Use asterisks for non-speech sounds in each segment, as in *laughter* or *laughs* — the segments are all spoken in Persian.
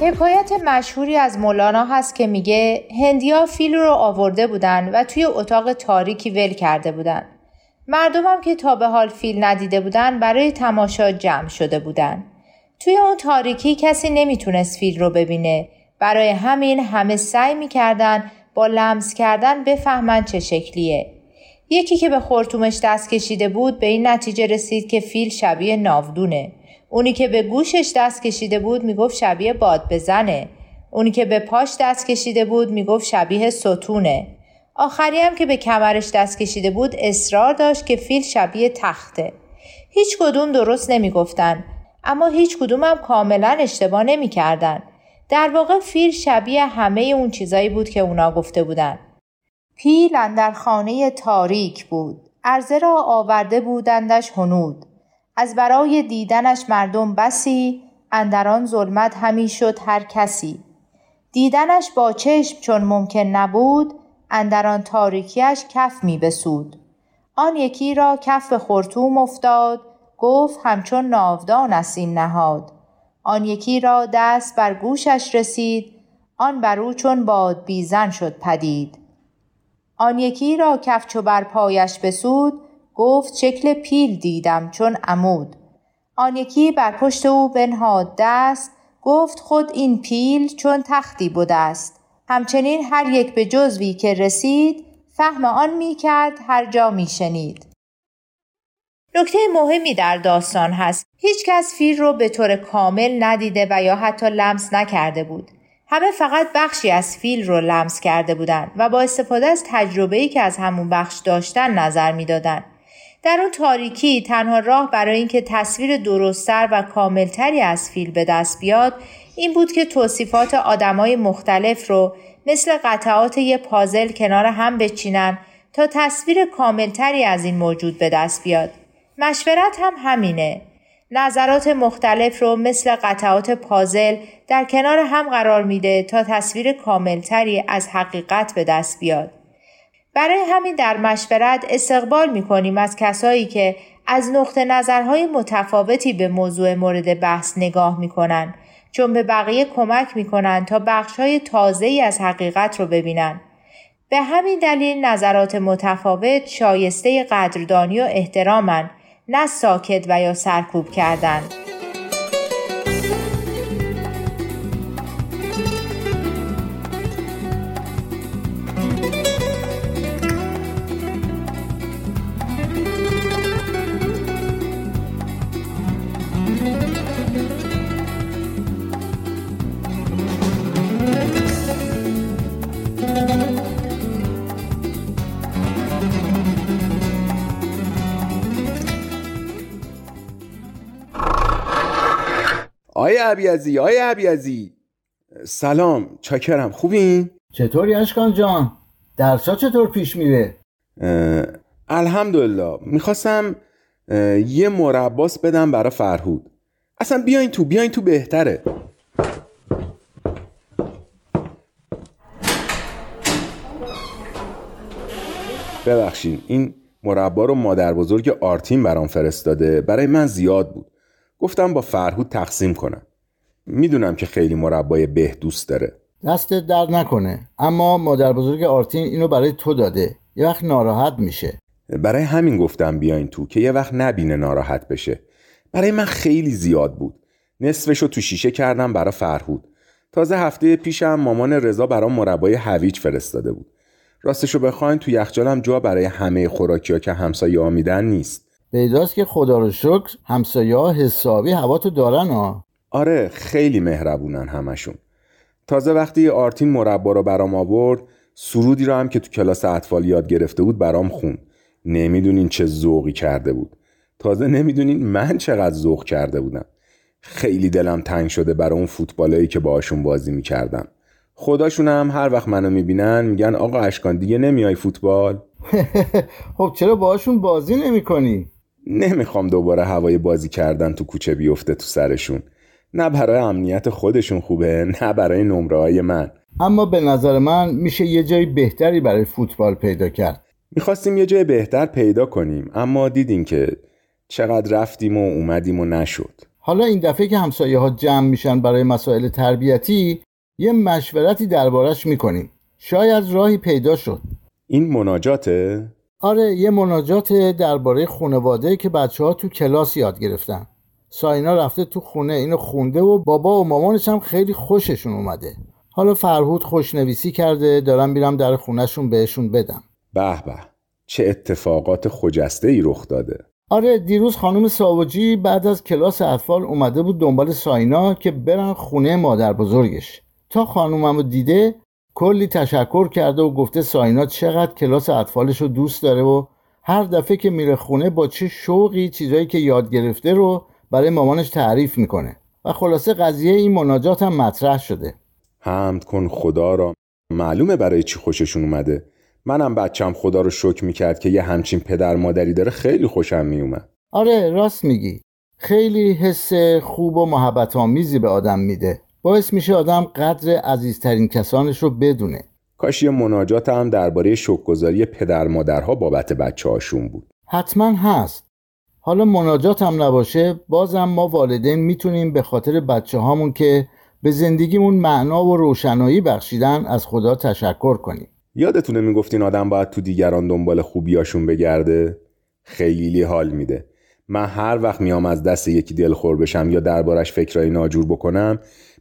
حکایت مشهوری از مولانا هست که میگه هندیا فیل رو آورده بودن و توی اتاق تاریکی ول کرده بودن. مردمم که تا به حال فیل ندیده بودن برای تماشا جمع شده بودن. توی اون تاریکی کسی نمی‌تونست فیل رو ببینه. برای همین همه سعی می‌کردن با لمس کردن بفهمن چه شکلیه. یکی که به خورتومش دست کشیده بود به این نتیجه رسید که فیل شبیه ناودونه. اونی که به گوشش دست کشیده بود می‌گفت شبیه باد بزنه. اونی که به پاش دست کشیده بود می‌گفت شبیه ستونه. آخری هم که به کمرش دست کشیده بود اصرار داشت که فیل شبیه تخته. هیچ کدوم درست نمی‌گفتن اما هیچ کدوم هم کاملا اشتباه نمی‌کردن. در واقع فیل شبیه همه اون چیزایی بود که اونا گفته بودن. پیل در خانه تاریک بود. عرضه را آورده بودندش هنود. از برای دیدنش مردم بسی اندران ظلمت همی شد هر کسی. دیدنش با چشم چون ممکن نبود اندران تاریکیش کف می بسود. آن یکی را کف خرطوم افتاد گفت همچون ناودان است این نهاد. آن یکی را دست بر گوشش رسید آن بر او چون باد بیزن شد پدید. آن یکی را کف چو بر پایش بسود گفت شکل پیل دیدم چون عمود آن یکی بر پشت او بنهاد دست گفت خود این پیل چون تختی بوده است همچنین هر یک به جزوی که رسید فهم آن می کرد هر جا می شنید. نکته مهمی در داستان هست. هیچ کس فیل رو به طور کامل ندیده و یا حتی لمس نکرده بود. همه فقط بخشی از فیل رو لمس کرده بودند و با استفاده از تجربه‌ای که از همون بخش داشتن نظر می‌دادند. در اون تاریکی تنها راه برای اینکه تصویر درستتر و کاملتری از فیل به دست بیاد این بود که توصیفات آدمای مختلف رو مثل قطعات یه پازل کنار هم بچینن تا تصویر کاملتری از این موجود به دست بیاد. مشورت هم همینه. نظرات مختلف رو مثل قطعات پازل در کنار هم قرار میده تا تصویر کاملتری از حقیقت به دست بیاد. برای همین در مشورت استقبال می کنیم از کسایی که از نقطه نظرهای متفاوتی به موضوع مورد بحث نگاه می کنن چون به بقیه کمک می کنن تا بخش های تازه ای از حقیقت رو ببینن. به همین دلیل نظرات متفاوت شایسته قدردانی و احترامن نه ساکت و یا سرکوب کردن. آیا عبیزی آیا عبیزی سلام چاکرم. خوبین؟ چطوری اشکان جان؟ درسا چطور پیش میره؟ الحمدلله. می‌خواستم یه مرباس بدم برا فرهود. اصلا بیاین تو بیاین تو بهتره. ببخشین این مربا رو مادر بزرگ آرتین برام فرستاده. برای من زیاد بود. گفتم با فرهود تقسیم کنم. می‌دونم که خیلی مربای به دوست داره. دستت درد نکنه اما مادر بزرگ آرتین اینو برای تو داده. یه وقت ناراحت میشه. برای همین گفتم بیاین تو که یه وقت نبینه ناراحت بشه. برای من خیلی زیاد بود. نصفشو تو شیشه کردم برای فرهود. تازه هفته پیشم مامان رضا برام مربای هویج فرستاده بود. راستشو بخواین تو یخچالم جا برای همه خوراکی که همسایه میدن نیست. پیداست که خدا رو شکر همسایه ها حسابی هوا تو دارن ها آره خیلی مهربونن همشون. تازه وقتی آرتین مربا رو برام آورد سرودی رو هم که تو کلاس اطفال یاد گرفته بود برام خون. نمی‌دونین چه ذوقی کرده بود. تازه نمی‌دونین من چقدر ذوق کرده بودم. خیلی دلم تنگ شده برای اون فوتبالایی که باشون بازی می‌کردم. خداشون هم هر وقت منو می‌بینن میگن آقا اشکان دیگه نمیای فوتبال؟ *laughs* خب چرا باهاشون بازی نمی کنی؟ نمی‌خوام دوباره هوای بازی کردن تو کوچه بیفته تو سرشون. نه برای امنیت خودشون خوبه نه برای نمره های من. اما به نظر من میشه یه جای بهتری برای فوتبال پیدا کرد. می‌خواستیم یه جای بهتر پیدا کنیم اما دیدیم که چقدر رفتیم و اومدیم و نشد. حالا این دفعه که همسایه ها جمع میشن برای مسائل تربیتی یه مشورتی دربارش می‌کنیم. شاید راهی پیدا شد. این مناجاته؟ آره یه مناجات درباره خانواده که بچه ها تو کلاس یاد گرفتن. ساینا رفته تو خونه اینو خونده و بابا و مامانش هم خیلی خوششون اومده. حالا فرهود خوشنویسی کرده دارم میرم در خونهشون بهشون بدم. به به چه اتفاقات خجسته ای رخ داده. آره دیروز خانم ساوجی بعد از کلاس اطفال اومده بود دنبال ساینا که برن خونه مادر بزرگش. تا خانومم رو دیده کلی تشکر کرده و گفته ساینا چقدر کلاس اطفالش رو دوست داره و هر دفعه که میره خونه با چه شوقی چیزایی که یاد گرفته رو برای مامانش تعریف می‌کنه. و خلاصه قضیه این مناجات هم مطرح شده. حمد کن خدا را. معلومه برای چی خوششون اومده. منم بچم خدا رو شکر می‌کرد که یه همچین پدر مادری داره خیلی خوشم میومد آره راست میگی. خیلی حس خوب و محبت آمیزی به آدم میده. باعث میشه آدم قدر عزیزترین کسانش رو بدونه. کاش یه مناجات هم درباره شکرگزاری پدر مادرها بابت بچه هاشون بود. حتما هست. حالا مناجات هم نباشه بازم ما والدین می‌تونیم به خاطر بچه هامون که به زندگیمون معنا و روشنایی بخشیدن از خدا تشکر کنیم. یادتونه می‌گفتین آدم باید تو دیگران دنبال خوبیاشون بگرده؟ خیلی حال میده. من هر وقت میام از دست یکی دلخور بشم یا دربارش فکرای ناجور بکنم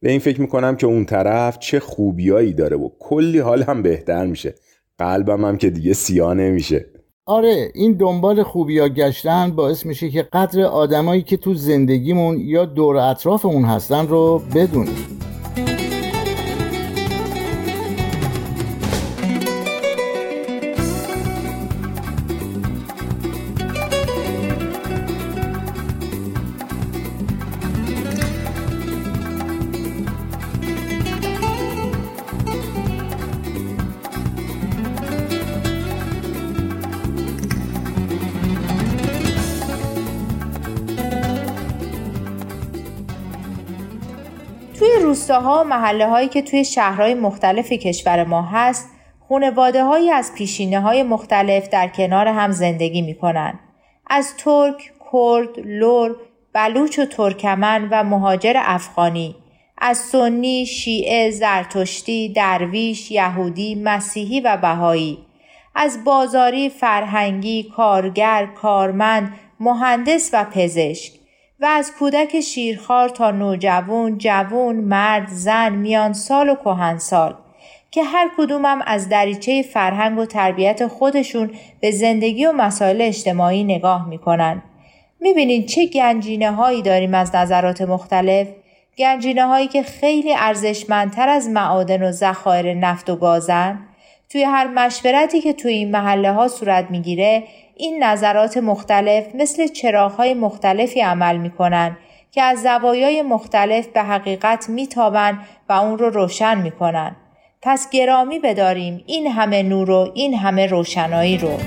به این فکر می‌کنم که اون طرف چه خوبیایی داره و کلی حال هم بهتر میشه. قلبم هم که دیگه سیاه نمیشه. آره این دنبال خوبیا گشتن باعث میشه که قدر آدمایی که تو زندگیمون یا دور اطرافمون هستن رو بدونیم. روستاها و محله هایی که توی شهرهای مختلف کشور ما هست خونواده هایی از پیشینه های مختلف در کنار هم زندگی می کنن. از ترک، کرد، لور، بلوچ و ترکمن و مهاجر افغانی. از سنی، شیعه، زرتشتی، درویش، یهودی، مسیحی و بهایی. از بازاری، فرهنگی، کارگر، کارمند، مهندس و پزشک. و از کودک شیرخوار تا نوجوان، جوان، مرد، زن، میان سال و کهنسال که هر کدومم از دریچه فرهنگ و تربیت خودشون به زندگی و مسائل اجتماعی نگاه می‌کنن. می‌بینین چه گنجینه هایی داریم از نظرات مختلف؟ گنجینه هایی که خیلی ارزشمندتر از معادن و ذخایر نفت و گازن؟ توی هر مشورتی که توی این محله ها صورت می‌گیره این نظرات مختلف مثل چراغهای مختلفی عمل می‌کنن که از زوایای مختلف به حقیقت میتابن و اون رو روشن می‌کنن. پس گرامی بداریم این همه نور و این همه روشنایی رو.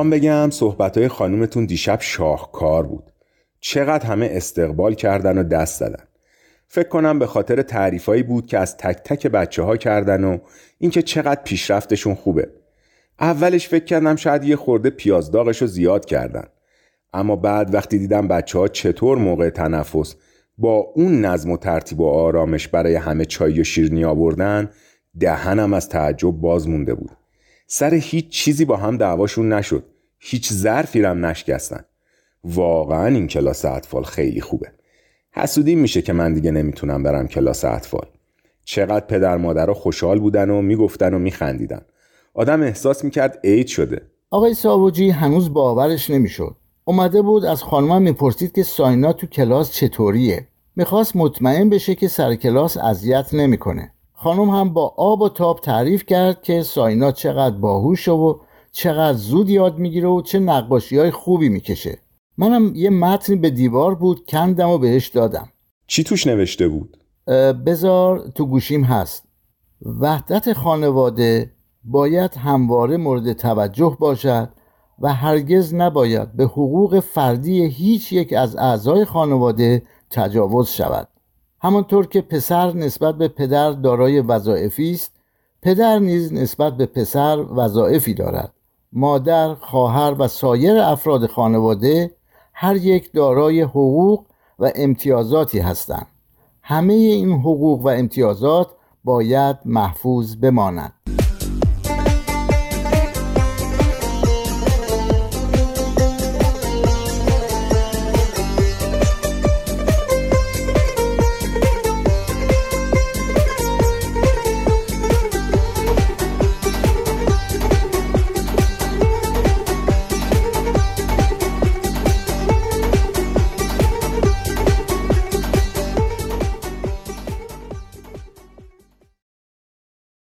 می‌خوام بگم صحبتهای خانومتون دیشب شاهکار بود. چقدر همه استقبال کردن و دست زدن. فکر کنم به خاطر تعریفایی بود که از تک تک بچه ها کردن و اینکه چقدر پیشرفتشون خوبه. اولش فکر کردم شاید یه خورده پیازداغش رو زیاد کردن. اما بعد وقتی دیدم بچه ها چطور موقع تنفس با اون نظم و ترتیب و آرامش برای همه چای و شیرنی آوردن دهنم از تعجب باز مونده بود. سر هیچ چیزی با هم دعواشون نشد. هیچ ظرفی رم نشکستن. واقعا این کلاس اطفال خیلی خوبه. حسودی میشه که من دیگه نمی‌تونم برم کلاس اطفال. چقدر پدر مادرها خوشحال بودن و می‌گفتن و میخندیدن. آدم احساس می‌کرد عید شده. آقای ساوجی هنوز باورش نمی‌شد. اومده بود از خانمم می‌پرسید که ساینا تو کلاس چطوریه. می‌خواست مطمئن بشه که سر کلاس اذیت نمی‌کنه. خانم هم با آب و تاب تعریف کرد که ساینا چقدر باهوشه و چقدر زود یاد می‌گیره و چه نقاشی های خوبی می‌کشه. منم یه متنی به دیوار بود کندم و بهش دادم. چی توش نوشته بود؟ بزار تو گوشیم هست. وحدت خانواده باید همواره مورد توجه باشد و هرگز نباید به حقوق فردی هیچ یک از اعضای خانواده تجاوز شود. همانطور که پسر نسبت به پدر دارای وظایفی است پدر نیز نسبت به پسر وظایفی دارد. مادر، خواهر و سایر افراد خانواده هر یک دارای حقوق و امتیازاتی هستند. همه این حقوق و امتیازات باید محفوظ بماند.